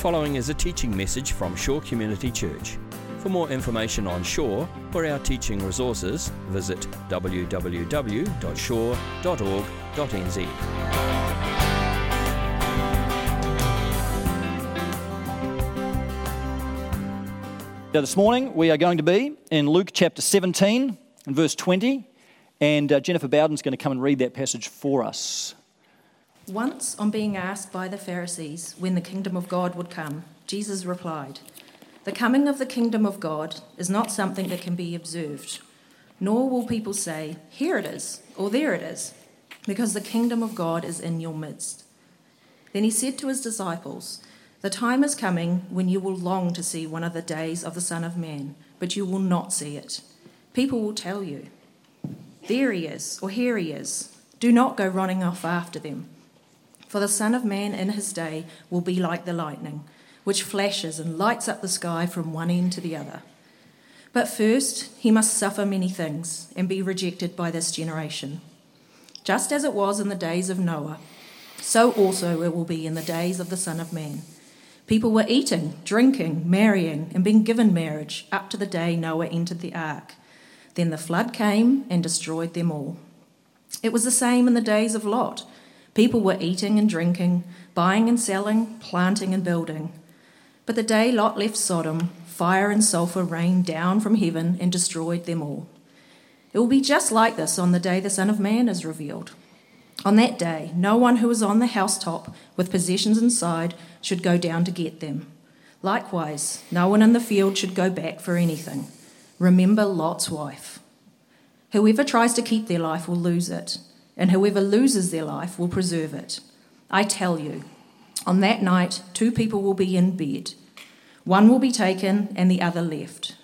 following is a teaching message from Shore Community Church. For more information on Shore or our teaching resources, visit www.shore.org.nz. Now, this morning we are going to be in Luke chapter 17 and verse 20, and uh, Jennifer Bowden's going to come and read that passage for us. Once, on being asked by the Pharisees when the kingdom of God would come, Jesus replied, The coming of the kingdom of God is not something that can be observed, nor will people say, Here it is, or there it is, because the kingdom of God is in your midst. Then he said to his disciples, The time is coming when you will long to see one of the days of the Son of Man, but you will not see it. People will tell you, There he is, or here he is. Do not go running off after them. For the Son of Man in his day will be like the lightning, which flashes and lights up the sky from one end to the other. But first, he must suffer many things and be rejected by this generation. Just as it was in the days of Noah, so also it will be in the days of the Son of Man. People were eating, drinking, marrying, and being given marriage up to the day Noah entered the ark. Then the flood came and destroyed them all. It was the same in the days of Lot. People were eating and drinking, buying and selling, planting and building. But the day Lot left Sodom, fire and sulfur rained down from heaven and destroyed them all. It will be just like this on the day the Son of Man is revealed. On that day, no one who is on the housetop with possessions inside should go down to get them. Likewise, no one in the field should go back for anything. Remember Lot's wife. Whoever tries to keep their life will lose it and whoever loses their life will preserve it. I tell you, on that night, two people will be in bed. One will be taken and the other left.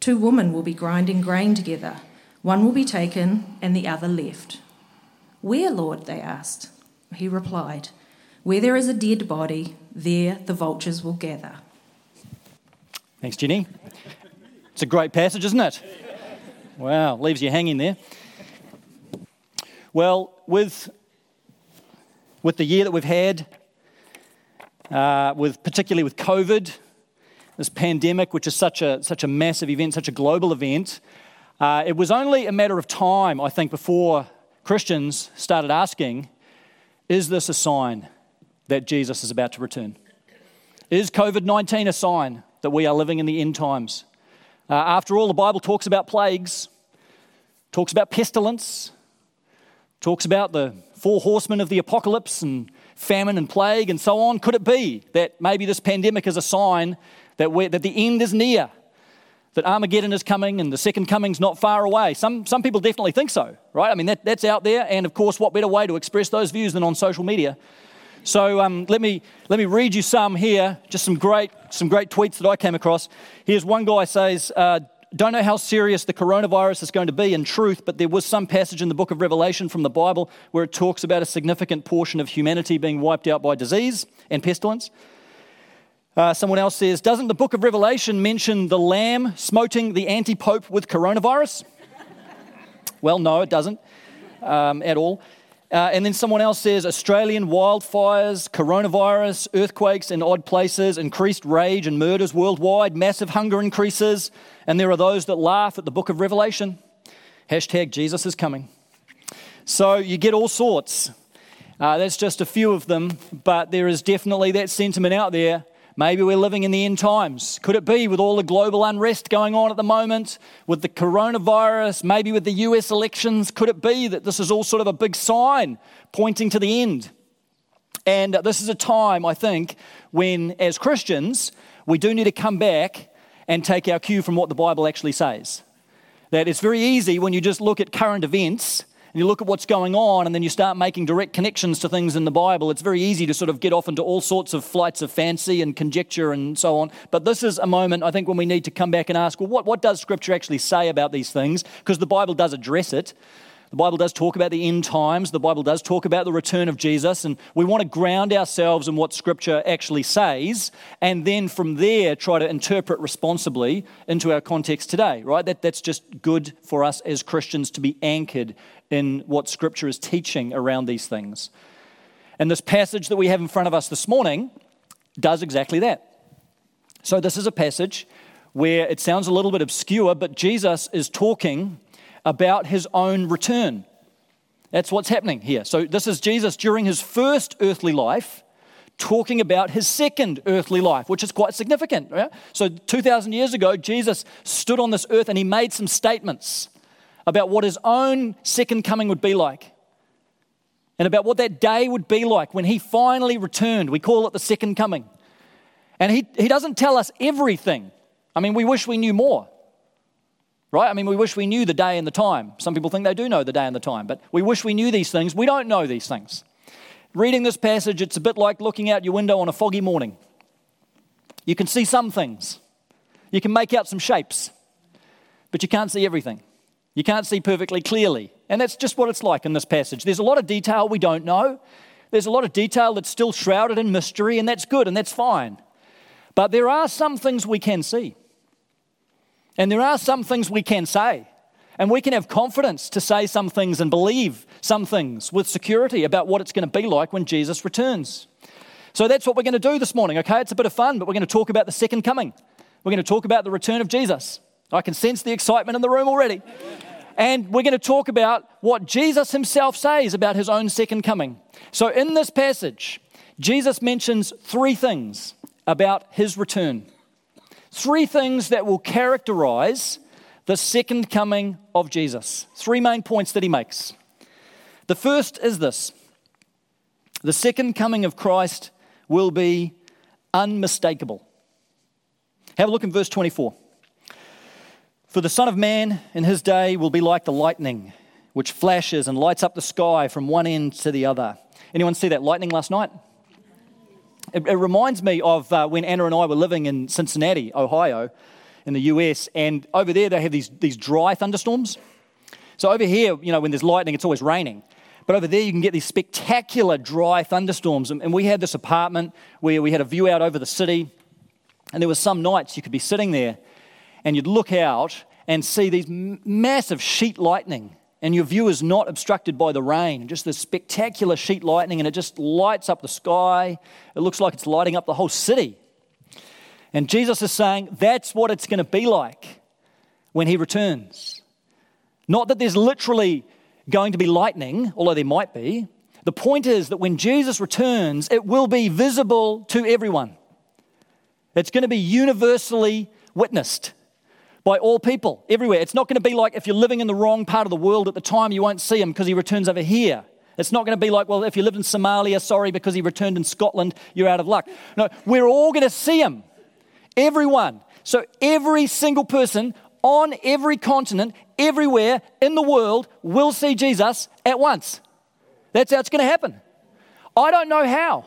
Two women will be grinding grain together. One will be taken and the other left. Where, Lord? they asked. He replied, Where there is a dead body, there the vultures will gather. Thanks, Jenny. It's a great passage, isn't it? Wow, leaves you hanging there. Well, with, with the year that we've had, uh, with particularly with COVID, this pandemic, which is such a, such a massive event, such a global event, uh, it was only a matter of time, I think, before Christians started asking, is this a sign that Jesus is about to return? Is COVID 19 a sign that we are living in the end times? Uh, after all, the Bible talks about plagues, talks about pestilence, Talks about the four horsemen of the apocalypse and famine and plague and so on. Could it be that maybe this pandemic is a sign that, that the end is near? That Armageddon is coming and the second coming's not far away. Some, some people definitely think so, right? I mean, that, that's out there. And of course, what better way to express those views than on social media? So um, let, me, let me read you some here, just some great, some great tweets that I came across. Here's one guy says, uh, don't know how serious the coronavirus is going to be in truth, but there was some passage in the book of Revelation from the Bible where it talks about a significant portion of humanity being wiped out by disease and pestilence. Uh, someone else says, Doesn't the book of Revelation mention the lamb smoting the anti pope with coronavirus? well, no, it doesn't um, at all. Uh, and then someone else says Australian wildfires, coronavirus, earthquakes in odd places, increased rage and murders worldwide, massive hunger increases. And there are those that laugh at the book of Revelation. Hashtag Jesus is coming. So you get all sorts. Uh, that's just a few of them, but there is definitely that sentiment out there Maybe we're living in the end times. Could it be with all the global unrest going on at the moment, with the coronavirus, maybe with the US elections? Could it be that this is all sort of a big sign pointing to the end? And this is a time, I think, when as Christians, we do need to come back and take our cue from what the Bible actually says. That it's very easy when you just look at current events and you look at what's going on and then you start making direct connections to things in the Bible, it's very easy to sort of get off into all sorts of flights of fancy and conjecture and so on. But this is a moment, I think, when we need to come back and ask, well, what, what does Scripture actually say about these things? Because the Bible does address it. The Bible does talk about the end times. The Bible does talk about the return of Jesus. And we want to ground ourselves in what Scripture actually says, and then from there try to interpret responsibly into our context today, right? That, that's just good for us as Christians to be anchored in what Scripture is teaching around these things. And this passage that we have in front of us this morning does exactly that. So, this is a passage where it sounds a little bit obscure, but Jesus is talking about his own return. That's what's happening here. So, this is Jesus during his first earthly life talking about his second earthly life, which is quite significant. Right? So, 2,000 years ago, Jesus stood on this earth and he made some statements about what his own second coming would be like and about what that day would be like when he finally returned. We call it the second coming. And he, he doesn't tell us everything. I mean, we wish we knew more, right? I mean, we wish we knew the day and the time. Some people think they do know the day and the time, but we wish we knew these things. We don't know these things. Reading this passage, it's a bit like looking out your window on a foggy morning. You can see some things, you can make out some shapes, but you can't see everything. You can't see perfectly clearly. And that's just what it's like in this passage. There's a lot of detail we don't know. There's a lot of detail that's still shrouded in mystery, and that's good and that's fine. But there are some things we can see. And there are some things we can say. And we can have confidence to say some things and believe some things with security about what it's going to be like when Jesus returns. So that's what we're going to do this morning, okay? It's a bit of fun, but we're going to talk about the second coming. We're going to talk about the return of Jesus. I can sense the excitement in the room already. And we're going to talk about what Jesus himself says about his own second coming. So, in this passage, Jesus mentions three things about his return. Three things that will characterize the second coming of Jesus. Three main points that he makes. The first is this the second coming of Christ will be unmistakable. Have a look in verse 24. For the Son of Man in his day will be like the lightning, which flashes and lights up the sky from one end to the other. Anyone see that lightning last night? It, it reminds me of uh, when Anna and I were living in Cincinnati, Ohio, in the US, and over there they have these, these dry thunderstorms. So over here, you know, when there's lightning, it's always raining. But over there, you can get these spectacular dry thunderstorms. And we had this apartment where we had a view out over the city. And there were some nights you could be sitting there and you'd look out and see these massive sheet lightning, and your view is not obstructed by the rain. Just this spectacular sheet lightning, and it just lights up the sky. It looks like it's lighting up the whole city. And Jesus is saying that's what it's going to be like when he returns. Not that there's literally going to be lightning, although there might be. The point is that when Jesus returns, it will be visible to everyone. It's going to be universally witnessed by all people everywhere. It's not going to be like if you're living in the wrong part of the world at the time, you won't see him because he returns over here. It's not going to be like, well, if you lived in Somalia, sorry, because he returned in Scotland, you're out of luck. No, we're all going to see him. Everyone. So every single person on every continent, everywhere in the world, will see Jesus at once. That's how it's going to happen. I don't know how.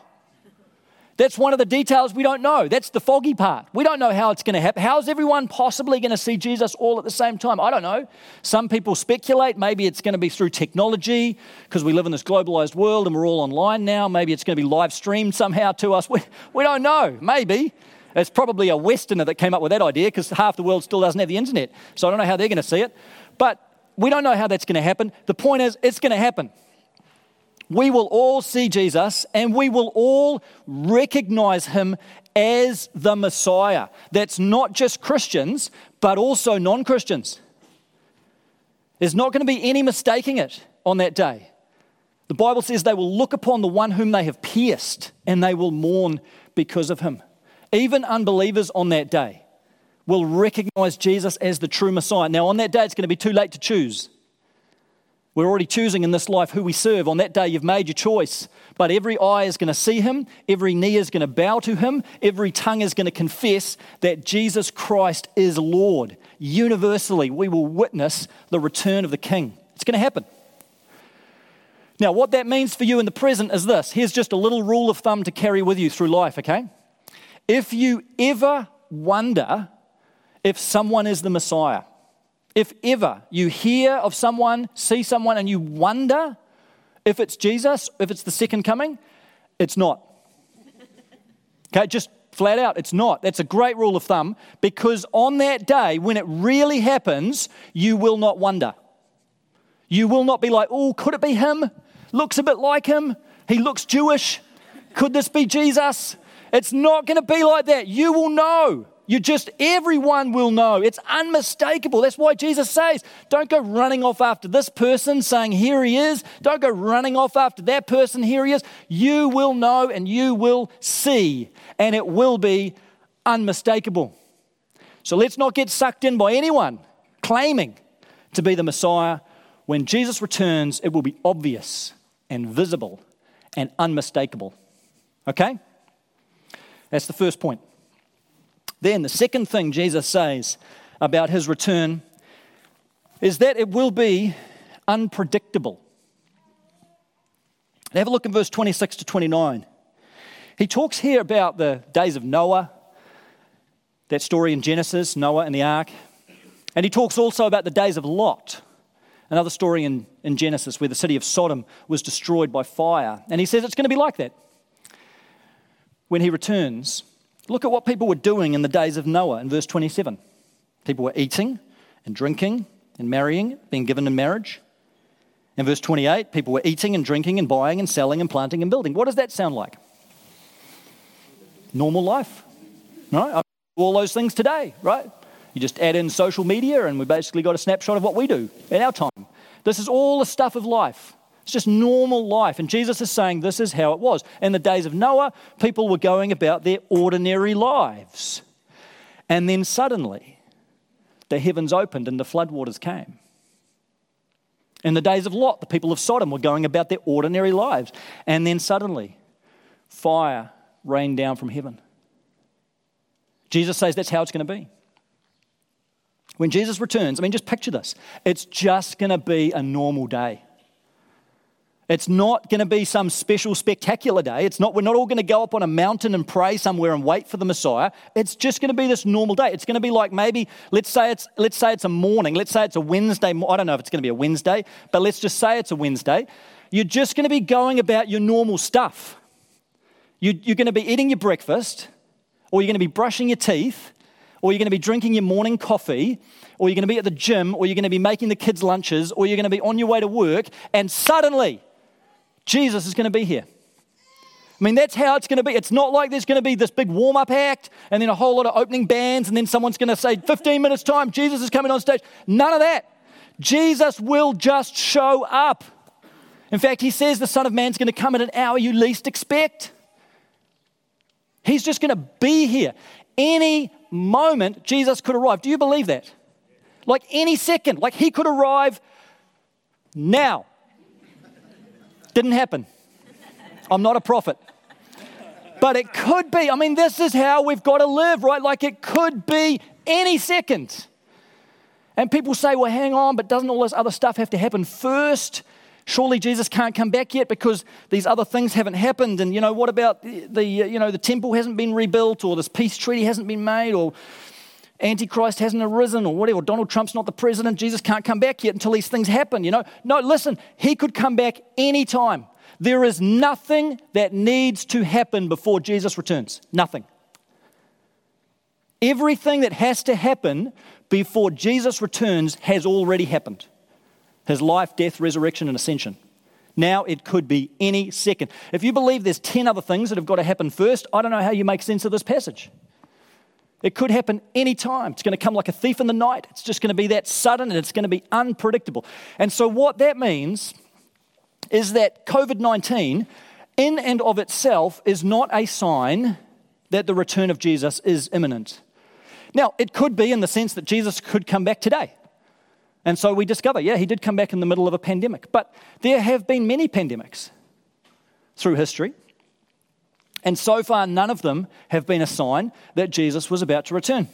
That's one of the details we don't know. That's the foggy part. We don't know how it's going to happen. How is everyone possibly going to see Jesus all at the same time? I don't know. Some people speculate maybe it's going to be through technology because we live in this globalized world and we're all online now. Maybe it's going to be live streamed somehow to us. We, we don't know. Maybe. It's probably a Westerner that came up with that idea because half the world still doesn't have the internet. So I don't know how they're going to see it. But we don't know how that's going to happen. The point is, it's going to happen we will all see Jesus and we will all recognize him as the Messiah. That's not just Christians, but also non Christians. There's not going to be any mistaking it on that day. The Bible says they will look upon the one whom they have pierced and they will mourn because of him. Even unbelievers on that day will recognize Jesus as the true Messiah. Now, on that day, it's going to be too late to choose. We're already choosing in this life who we serve. On that day, you've made your choice. But every eye is going to see him, every knee is going to bow to him, every tongue is going to confess that Jesus Christ is Lord. Universally, we will witness the return of the King. It's going to happen. Now, what that means for you in the present is this here's just a little rule of thumb to carry with you through life, okay? If you ever wonder if someone is the Messiah, if ever you hear of someone, see someone, and you wonder if it's Jesus, if it's the second coming, it's not. Okay, just flat out, it's not. That's a great rule of thumb because on that day, when it really happens, you will not wonder. You will not be like, oh, could it be him? Looks a bit like him. He looks Jewish. Could this be Jesus? It's not going to be like that. You will know. You just, everyone will know. It's unmistakable. That's why Jesus says, don't go running off after this person saying, here he is. Don't go running off after that person, here he is. You will know and you will see, and it will be unmistakable. So let's not get sucked in by anyone claiming to be the Messiah. When Jesus returns, it will be obvious and visible and unmistakable. Okay? That's the first point. Then, the second thing Jesus says about his return is that it will be unpredictable. Have a look in verse 26 to 29. He talks here about the days of Noah, that story in Genesis, Noah and the ark. And he talks also about the days of Lot, another story in, in Genesis where the city of Sodom was destroyed by fire. And he says it's going to be like that when he returns. Look at what people were doing in the days of Noah in verse 27. People were eating and drinking and marrying, being given in marriage. In verse 28, people were eating and drinking and buying and selling and planting and building. What does that sound like? Normal life, right? All those things today, right? You just add in social media and we basically got a snapshot of what we do in our time. This is all the stuff of life. It's just normal life. And Jesus is saying this is how it was. In the days of Noah, people were going about their ordinary lives. And then suddenly, the heavens opened and the floodwaters came. In the days of Lot, the people of Sodom were going about their ordinary lives. And then suddenly, fire rained down from heaven. Jesus says that's how it's going to be. When Jesus returns, I mean, just picture this. It's just going to be a normal day. It's not going to be some special, spectacular day. It's not, we're not all going to go up on a mountain and pray somewhere and wait for the Messiah. It's just going to be this normal day. It's going to be like maybe, let's say it's, let's say it's a morning. Let's say it's a Wednesday. I don't know if it's going to be a Wednesday, but let's just say it's a Wednesday. You're just going to be going about your normal stuff. You, you're going to be eating your breakfast, or you're going to be brushing your teeth, or you're going to be drinking your morning coffee, or you're going to be at the gym, or you're going to be making the kids' lunches, or you're going to be on your way to work, and suddenly, Jesus is going to be here. I mean, that's how it's going to be. It's not like there's going to be this big warm up act and then a whole lot of opening bands and then someone's going to say, 15 minutes' time, Jesus is coming on stage. None of that. Jesus will just show up. In fact, he says the Son of Man's going to come at an hour you least expect. He's just going to be here. Any moment, Jesus could arrive. Do you believe that? Like any second, like he could arrive now. Didn't happen. I'm not a prophet. But it could be. I mean, this is how we've got to live, right? Like it could be any second. And people say, well, hang on, but doesn't all this other stuff have to happen first? Surely Jesus can't come back yet because these other things haven't happened. And, you know, what about the, the you know, the temple hasn't been rebuilt or this peace treaty hasn't been made or Antichrist hasn't arisen or whatever, Donald Trump's not the president, Jesus can't come back yet until these things happen, you know. No, listen, he could come back anytime. There is nothing that needs to happen before Jesus returns. Nothing. Everything that has to happen before Jesus returns has already happened his life, death, resurrection, and ascension. Now it could be any second. If you believe there's 10 other things that have got to happen first, I don't know how you make sense of this passage. It could happen anytime. It's going to come like a thief in the night. It's just going to be that sudden and it's going to be unpredictable. And so, what that means is that COVID 19, in and of itself, is not a sign that the return of Jesus is imminent. Now, it could be in the sense that Jesus could come back today. And so we discover, yeah, he did come back in the middle of a pandemic. But there have been many pandemics through history. And so far, none of them have been a sign that Jesus was about to return.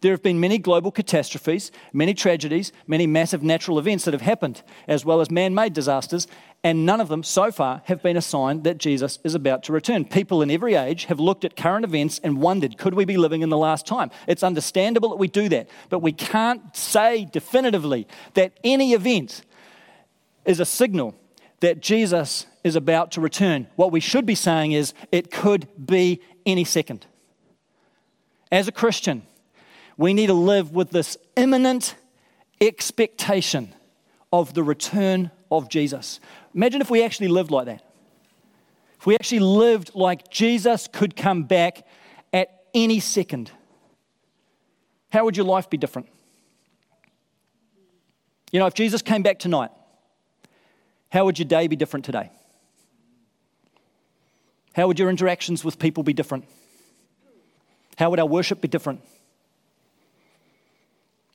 There have been many global catastrophes, many tragedies, many massive natural events that have happened, as well as man made disasters, and none of them so far have been a sign that Jesus is about to return. People in every age have looked at current events and wondered, could we be living in the last time? It's understandable that we do that, but we can't say definitively that any event is a signal that Jesus is about to return. What we should be saying is it could be any second. As a Christian, we need to live with this imminent expectation of the return of Jesus. Imagine if we actually lived like that. if we actually lived like Jesus could come back at any second, how would your life be different? You know, if Jesus came back tonight, how would your day be different today? How would your interactions with people be different? How would our worship be different?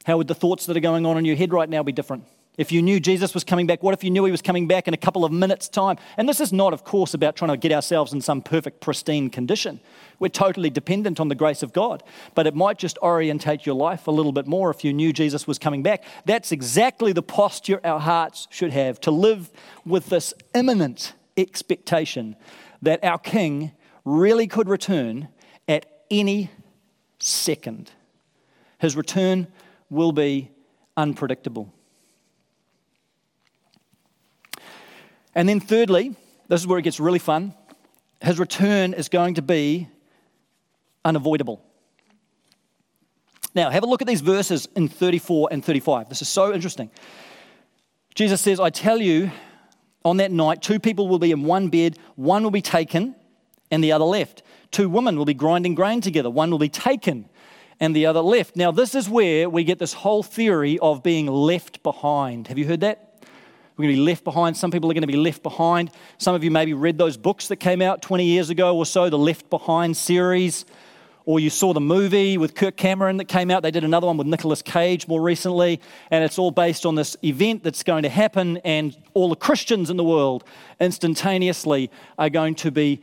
How would the thoughts that are going on in your head right now be different? If you knew Jesus was coming back, what if you knew he was coming back in a couple of minutes' time? And this is not, of course, about trying to get ourselves in some perfect, pristine condition. We're totally dependent on the grace of God. But it might just orientate your life a little bit more if you knew Jesus was coming back. That's exactly the posture our hearts should have to live with this imminent expectation that our King really could return at any second. His return will be unpredictable. And then, thirdly, this is where it gets really fun. His return is going to be unavoidable. Now, have a look at these verses in 34 and 35. This is so interesting. Jesus says, I tell you, on that night, two people will be in one bed, one will be taken and the other left. Two women will be grinding grain together, one will be taken and the other left. Now, this is where we get this whole theory of being left behind. Have you heard that? We're going to be left behind. Some people are going to be left behind. Some of you maybe read those books that came out 20 years ago or so, the Left Behind series, or you saw the movie with Kirk Cameron that came out. They did another one with Nicolas Cage more recently, and it's all based on this event that's going to happen, and all the Christians in the world instantaneously are going to be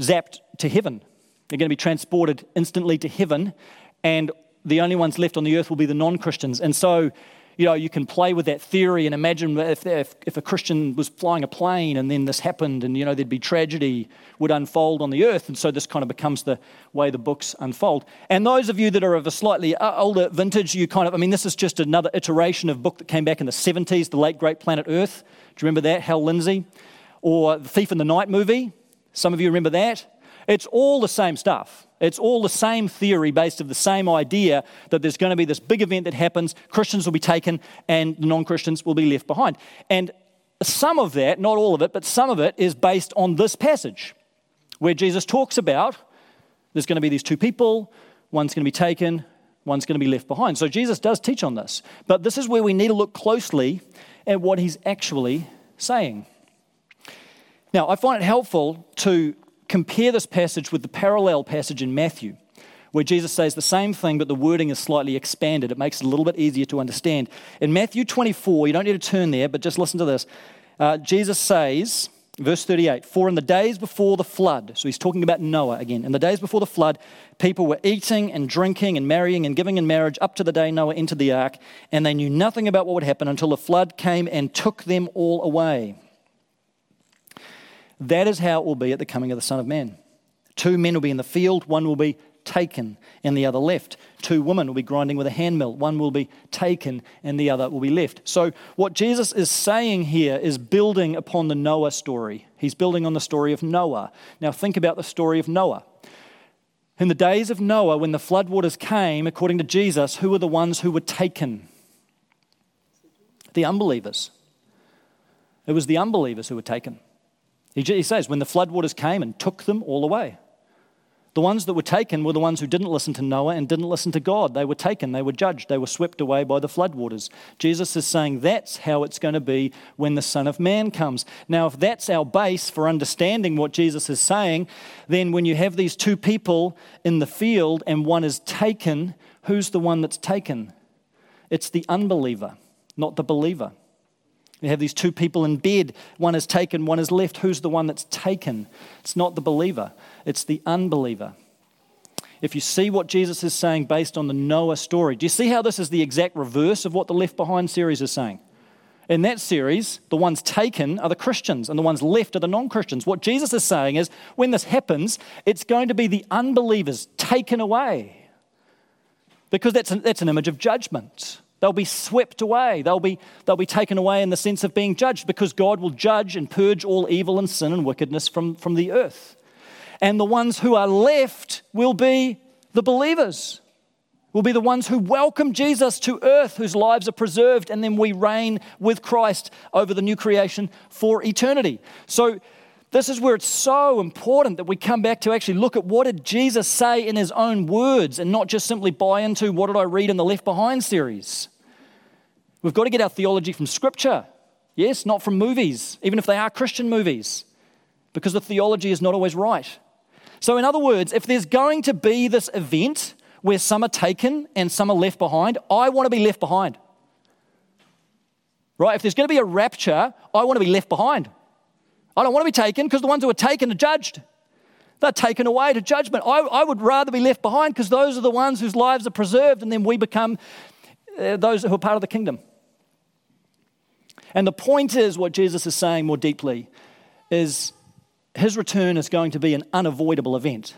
zapped to heaven. They're going to be transported instantly to heaven, and the only ones left on the earth will be the non Christians. And so you know, you can play with that theory and imagine if, if, if, a Christian was flying a plane and then this happened and, you know, there'd be tragedy would unfold on the earth. And so this kind of becomes the way the books unfold. And those of you that are of a slightly uh, older vintage, you kind of, I mean, this is just another iteration of book that came back in the 70s, The Late Great Planet Earth. Do you remember that? Hal Lindsey. Or The Thief in the Night movie. Some of you remember that. It's all the same stuff. It's all the same theory based of the same idea that there's going to be this big event that happens, Christians will be taken, and non Christians will be left behind. And some of that, not all of it, but some of it is based on this passage where Jesus talks about there's going to be these two people, one's going to be taken, one's going to be left behind. So Jesus does teach on this. But this is where we need to look closely at what he's actually saying. Now, I find it helpful to compare this passage with the parallel passage in Matthew, where Jesus says the same thing, but the wording is slightly expanded. It makes it a little bit easier to understand. In Matthew 24, you don't need to turn there, but just listen to this. Uh, Jesus says, verse 38, For in the days before the flood, so he's talking about Noah again, in the days before the flood, people were eating and drinking and marrying and giving in marriage up to the day Noah entered the ark, and they knew nothing about what would happen until the flood came and took them all away. That is how it will be at the coming of the Son of Man. Two men will be in the field, one will be taken and the other left. Two women will be grinding with a handmill, one will be taken and the other will be left. So, what Jesus is saying here is building upon the Noah story. He's building on the story of Noah. Now, think about the story of Noah. In the days of Noah, when the floodwaters came, according to Jesus, who were the ones who were taken? The unbelievers. It was the unbelievers who were taken. He says, when the floodwaters came and took them all away. The ones that were taken were the ones who didn't listen to Noah and didn't listen to God. They were taken, they were judged, they were swept away by the floodwaters. Jesus is saying that's how it's going to be when the Son of Man comes. Now, if that's our base for understanding what Jesus is saying, then when you have these two people in the field and one is taken, who's the one that's taken? It's the unbeliever, not the believer. You have these two people in bed. One is taken, one is left. Who's the one that's taken? It's not the believer, it's the unbeliever. If you see what Jesus is saying based on the Noah story, do you see how this is the exact reverse of what the Left Behind series is saying? In that series, the ones taken are the Christians and the ones left are the non Christians. What Jesus is saying is when this happens, it's going to be the unbelievers taken away because that's an, that's an image of judgment. They'll be swept away. They'll be, they'll be taken away in the sense of being judged because God will judge and purge all evil and sin and wickedness from, from the earth. And the ones who are left will be the believers, will be the ones who welcome Jesus to earth, whose lives are preserved, and then we reign with Christ over the new creation for eternity. So this is where it's so important that we come back to actually look at what did Jesus say in his own words and not just simply buy into what did I read in the Left Behind series. We've got to get our theology from Scripture, yes, not from movies, even if they are Christian movies, because the theology is not always right. So, in other words, if there's going to be this event where some are taken and some are left behind, I want to be left behind. Right? If there's going to be a rapture, I want to be left behind. I don't want to be taken because the ones who are taken are judged. They're taken away to judgment. I, I would rather be left behind because those are the ones whose lives are preserved, and then we become uh, those who are part of the kingdom. And the point is, what Jesus is saying more deeply is his return is going to be an unavoidable event.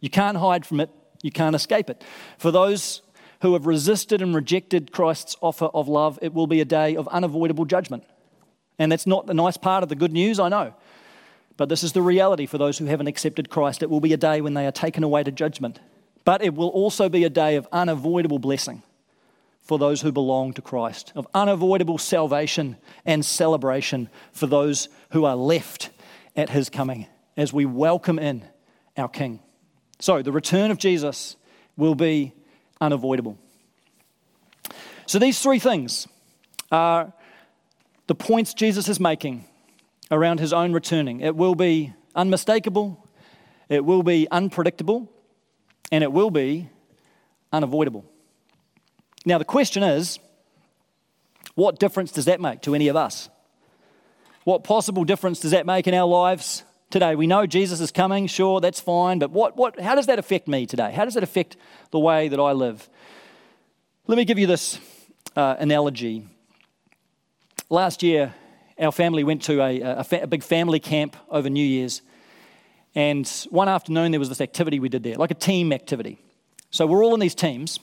You can't hide from it, you can't escape it. For those who have resisted and rejected Christ's offer of love, it will be a day of unavoidable judgment. And that's not the nice part of the good news, I know. But this is the reality for those who haven't accepted Christ. It will be a day when they are taken away to judgment. But it will also be a day of unavoidable blessing for those who belong to Christ, of unavoidable salvation and celebration for those who are left at his coming as we welcome in our King. So, the return of Jesus will be unavoidable. So, these three things are the points Jesus is making around his own returning. It will be unmistakable, it will be unpredictable, and it will be unavoidable. Now, the question is what difference does that make to any of us? What possible difference does that make in our lives today? We know Jesus is coming, sure, that's fine, but what, what, how does that affect me today? How does that affect the way that I live? Let me give you this uh, analogy. Last year, our family went to a, a, fa- a big family camp over New Year's. And one afternoon, there was this activity we did there, like a team activity. So we're all in these teams.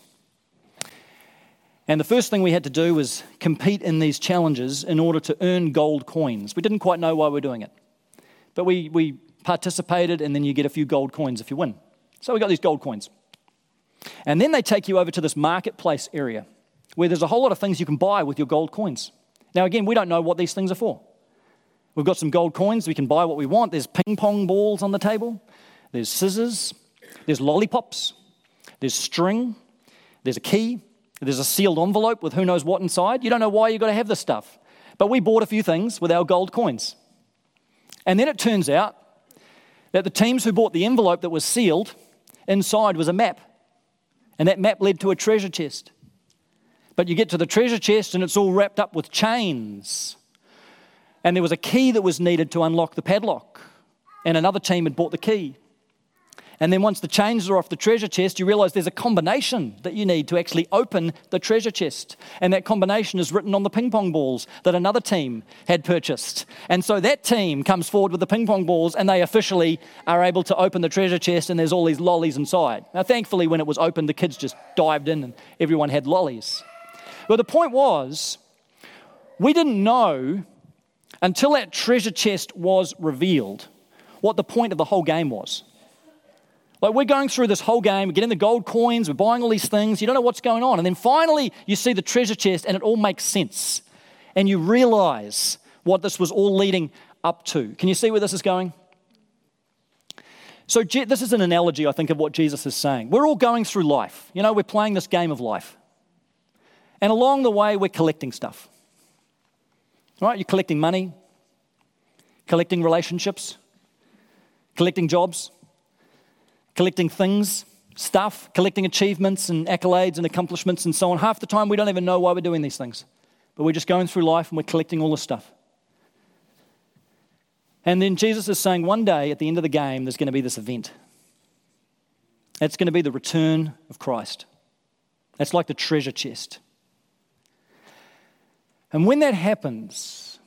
And the first thing we had to do was compete in these challenges in order to earn gold coins. We didn't quite know why we were doing it. But we, we participated, and then you get a few gold coins if you win. So we got these gold coins. And then they take you over to this marketplace area where there's a whole lot of things you can buy with your gold coins. Now, again, we don't know what these things are for. We've got some gold coins, we can buy what we want. There's ping pong balls on the table, there's scissors, there's lollipops, there's string, there's a key, there's a sealed envelope with who knows what inside. You don't know why you've got to have this stuff. But we bought a few things with our gold coins. And then it turns out that the teams who bought the envelope that was sealed, inside was a map. And that map led to a treasure chest. But you get to the treasure chest and it's all wrapped up with chains. And there was a key that was needed to unlock the padlock. And another team had bought the key. And then once the chains are off the treasure chest, you realize there's a combination that you need to actually open the treasure chest. And that combination is written on the ping pong balls that another team had purchased. And so that team comes forward with the ping pong balls and they officially are able to open the treasure chest and there's all these lollies inside. Now, thankfully, when it was opened, the kids just dived in and everyone had lollies. But the point was, we didn't know until that treasure chest was revealed what the point of the whole game was. Like we're going through this whole game, we're getting the gold coins, we're buying all these things, you don't know what's going on. And then finally you see the treasure chest and it all makes sense. And you realize what this was all leading up to. Can you see where this is going? So, this is an analogy, I think, of what Jesus is saying. We're all going through life. You know, we're playing this game of life. And along the way, we're collecting stuff. Right? You're collecting money, collecting relationships, collecting jobs, collecting things, stuff, collecting achievements and accolades and accomplishments and so on. Half the time, we don't even know why we're doing these things. But we're just going through life and we're collecting all this stuff. And then Jesus is saying one day at the end of the game, there's going to be this event. It's going to be the return of Christ. It's like the treasure chest. And when that happens,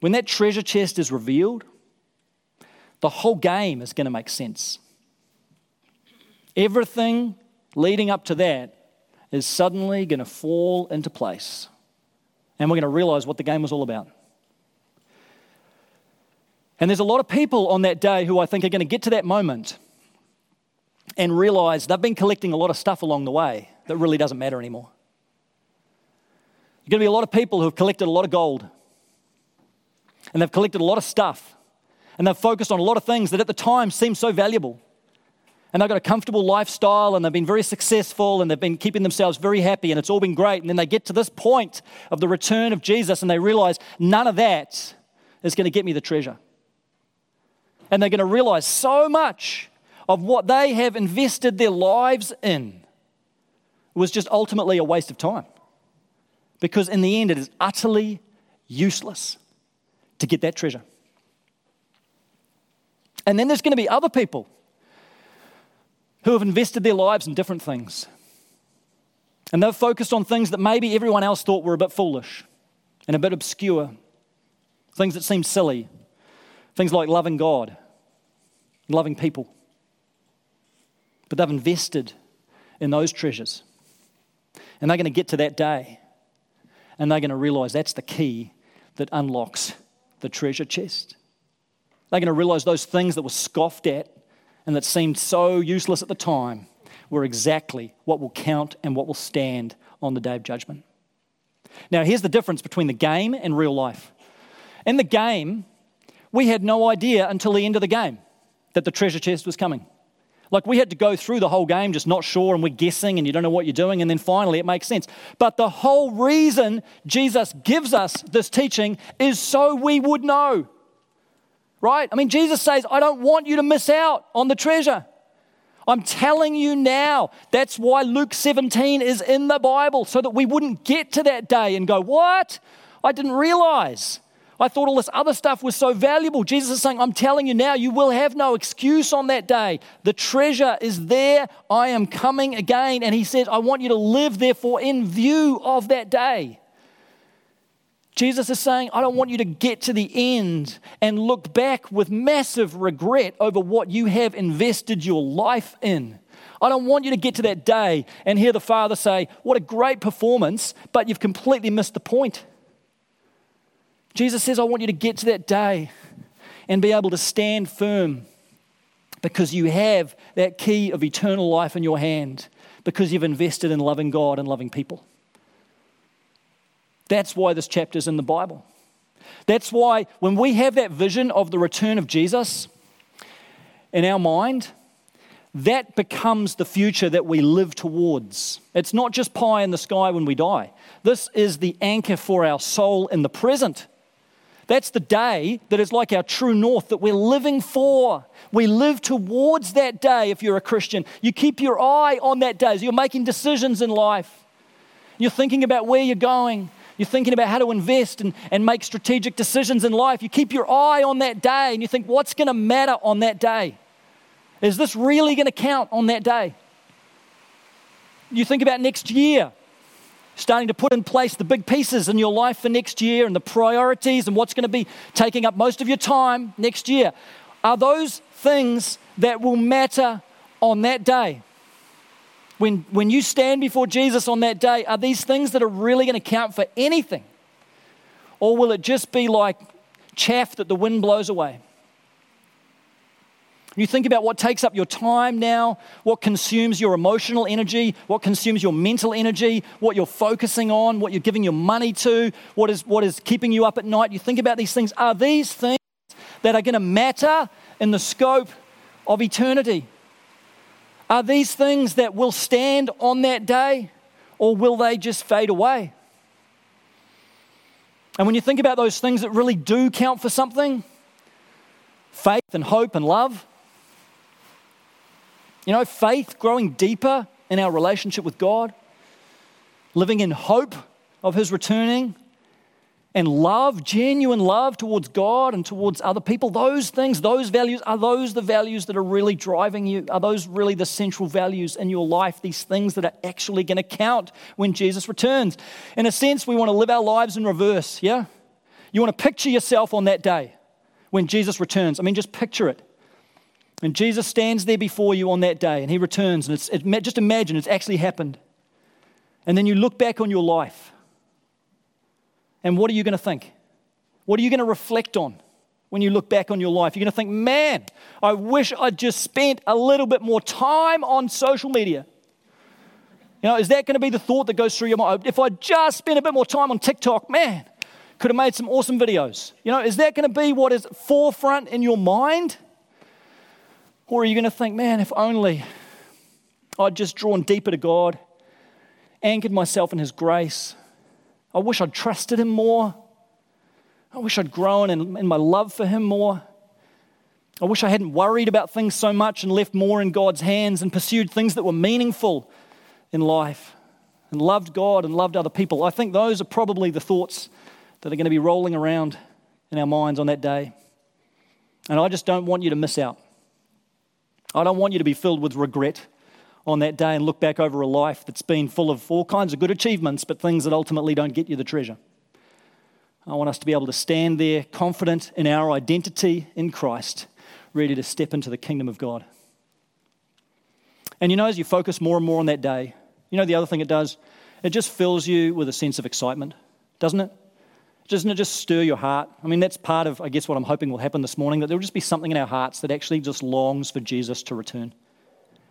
when that treasure chest is revealed, the whole game is going to make sense. Everything leading up to that is suddenly going to fall into place. And we're going to realize what the game was all about. And there's a lot of people on that day who I think are going to get to that moment and realize they've been collecting a lot of stuff along the way that really doesn't matter anymore. Going to be a lot of people who have collected a lot of gold and they've collected a lot of stuff. And they've focused on a lot of things that at the time seemed so valuable. And they've got a comfortable lifestyle and they've been very successful and they've been keeping themselves very happy and it's all been great. And then they get to this point of the return of Jesus and they realize none of that is going to get me the treasure. And they're going to realize so much of what they have invested their lives in was just ultimately a waste of time. Because in the end, it is utterly useless to get that treasure. And then there's going to be other people who have invested their lives in different things. And they've focused on things that maybe everyone else thought were a bit foolish and a bit obscure, things that seem silly, things like loving God, loving people. But they've invested in those treasures. And they're going to get to that day and they're going to realize that's the key that unlocks the treasure chest. They're going to realize those things that were scoffed at and that seemed so useless at the time were exactly what will count and what will stand on the day of judgment. Now, here's the difference between the game and real life. In the game, we had no idea until the end of the game that the treasure chest was coming. Like we had to go through the whole game just not sure and we're guessing and you don't know what you're doing and then finally it makes sense. But the whole reason Jesus gives us this teaching is so we would know. Right? I mean, Jesus says, I don't want you to miss out on the treasure. I'm telling you now. That's why Luke 17 is in the Bible, so that we wouldn't get to that day and go, What? I didn't realize. I thought all this other stuff was so valuable. Jesus is saying, I'm telling you now, you will have no excuse on that day. The treasure is there. I am coming again. And he says, I want you to live, therefore, in view of that day. Jesus is saying, I don't want you to get to the end and look back with massive regret over what you have invested your life in. I don't want you to get to that day and hear the Father say, What a great performance, but you've completely missed the point. Jesus says, I want you to get to that day and be able to stand firm because you have that key of eternal life in your hand because you've invested in loving God and loving people. That's why this chapter is in the Bible. That's why when we have that vision of the return of Jesus in our mind, that becomes the future that we live towards. It's not just pie in the sky when we die. This is the anchor for our soul in the present. That's the day that is like our true north that we're living for. We live towards that day if you're a Christian. You keep your eye on that day as you're making decisions in life. You're thinking about where you're going. You're thinking about how to invest and, and make strategic decisions in life. You keep your eye on that day and you think, what's going to matter on that day? Is this really going to count on that day? You think about next year starting to put in place the big pieces in your life for next year and the priorities and what's going to be taking up most of your time next year are those things that will matter on that day. When, when you stand before Jesus on that day, are these things that are really going to count for anything? Or will it just be like chaff that the wind blows away? You think about what takes up your time now, what consumes your emotional energy, what consumes your mental energy, what you're focusing on, what you're giving your money to, what is, what is keeping you up at night. You think about these things. Are these things that are going to matter in the scope of eternity? Are these things that will stand on that day, or will they just fade away? And when you think about those things that really do count for something, faith and hope and love, you know, faith growing deeper in our relationship with God, living in hope of His returning, and love, genuine love towards God and towards other people, those things, those values, are those the values that are really driving you? Are those really the central values in your life? These things that are actually going to count when Jesus returns? In a sense, we want to live our lives in reverse, yeah? You want to picture yourself on that day when Jesus returns. I mean, just picture it. And Jesus stands there before you on that day and he returns. And it's, it, just imagine it's actually happened. And then you look back on your life. And what are you going to think? What are you going to reflect on when you look back on your life? You're going to think, man, I wish I'd just spent a little bit more time on social media. You know, is that going to be the thought that goes through your mind? If I just spent a bit more time on TikTok, man, could have made some awesome videos. You know, is that going to be what is forefront in your mind? Or are you going to think, man, if only I'd just drawn deeper to God, anchored myself in His grace. I wish I'd trusted Him more. I wish I'd grown in, in my love for Him more. I wish I hadn't worried about things so much and left more in God's hands and pursued things that were meaningful in life and loved God and loved other people. I think those are probably the thoughts that are going to be rolling around in our minds on that day. And I just don't want you to miss out. I don't want you to be filled with regret on that day and look back over a life that's been full of all kinds of good achievements, but things that ultimately don't get you the treasure. I want us to be able to stand there confident in our identity in Christ, ready to step into the kingdom of God. And you know, as you focus more and more on that day, you know the other thing it does? It just fills you with a sense of excitement, doesn't it? Doesn't it just stir your heart? I mean, that's part of, I guess, what I'm hoping will happen this morning, that there will just be something in our hearts that actually just longs for Jesus to return.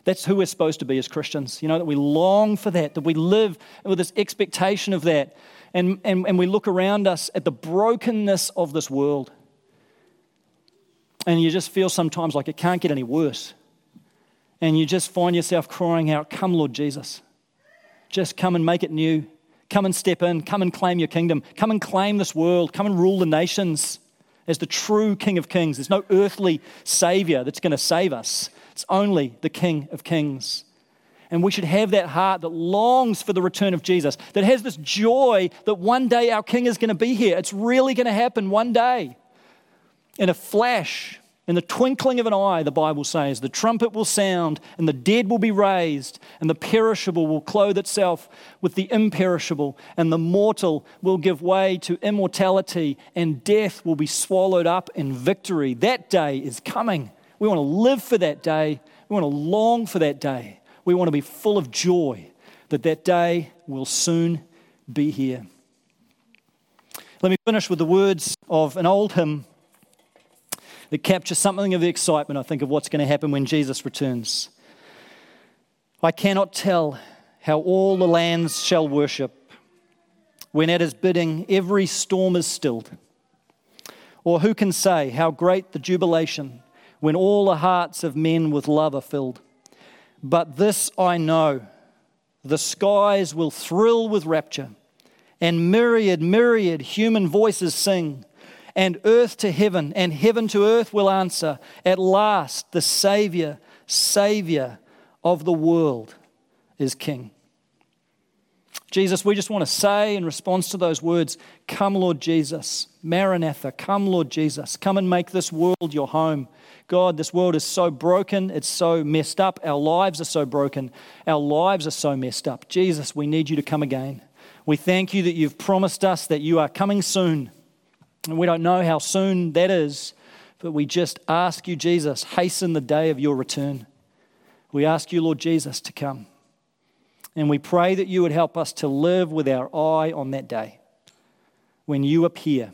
That's who we're supposed to be as Christians. You know, that we long for that, that we live with this expectation of that. And, and, and we look around us at the brokenness of this world. And you just feel sometimes like it can't get any worse. And you just find yourself crying out, Come, Lord Jesus. Just come and make it new. Come and step in. Come and claim your kingdom. Come and claim this world. Come and rule the nations as the true King of Kings. There's no earthly Savior that's going to save us. It's only the King of Kings. And we should have that heart that longs for the return of Jesus, that has this joy that one day our King is going to be here. It's really going to happen one day. In a flash, in the twinkling of an eye, the Bible says, the trumpet will sound, and the dead will be raised, and the perishable will clothe itself with the imperishable, and the mortal will give way to immortality, and death will be swallowed up in victory. That day is coming. We want to live for that day. We want to long for that day. We want to be full of joy that that day will soon be here. Let me finish with the words of an old hymn that captures something of the excitement, I think, of what's going to happen when Jesus returns. I cannot tell how all the lands shall worship when at his bidding every storm is stilled. Or who can say how great the jubilation when all the hearts of men with love are filled. But this I know the skies will thrill with rapture, and myriad, myriad human voices sing, and earth to heaven, and heaven to earth will answer. At last, the Savior, Savior of the world is King. Jesus, we just want to say in response to those words, Come, Lord Jesus. Maranatha, come, Lord Jesus. Come and make this world your home. God, this world is so broken. It's so messed up. Our lives are so broken. Our lives are so messed up. Jesus, we need you to come again. We thank you that you've promised us that you are coming soon. And we don't know how soon that is, but we just ask you, Jesus, hasten the day of your return. We ask you, Lord Jesus, to come. And we pray that you would help us to live with our eye on that day when you appear.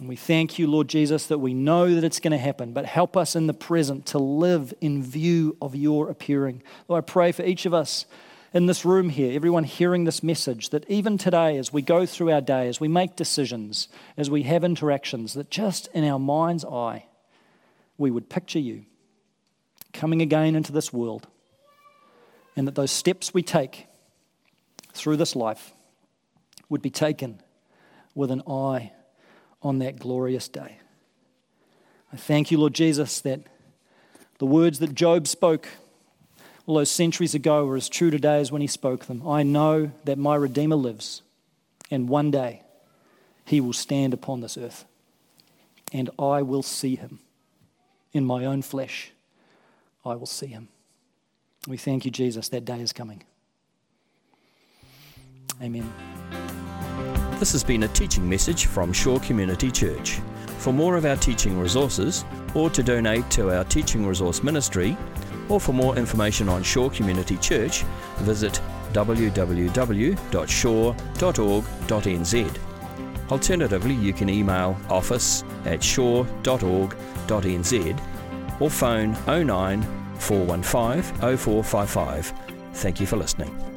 And we thank you, Lord Jesus, that we know that it's going to happen, but help us in the present to live in view of your appearing. Lord, I pray for each of us in this room here, everyone hearing this message, that even today, as we go through our day, as we make decisions, as we have interactions, that just in our mind's eye, we would picture you coming again into this world and that those steps we take through this life would be taken with an eye on that glorious day. I thank you, Lord Jesus, that the words that Job spoke all those centuries ago are as true today as when he spoke them. I know that my Redeemer lives, and one day he will stand upon this earth, and I will see him in my own flesh. I will see him. We thank you, Jesus, that day is coming. Amen. This has been a teaching message from Shore Community Church. For more of our teaching resources, or to donate to our teaching resource ministry, or for more information on Shore Community Church, visit www.shore.org.nz. Alternatively, you can email office at shore.org.nz or phone 09 415 0455. Thank you for listening.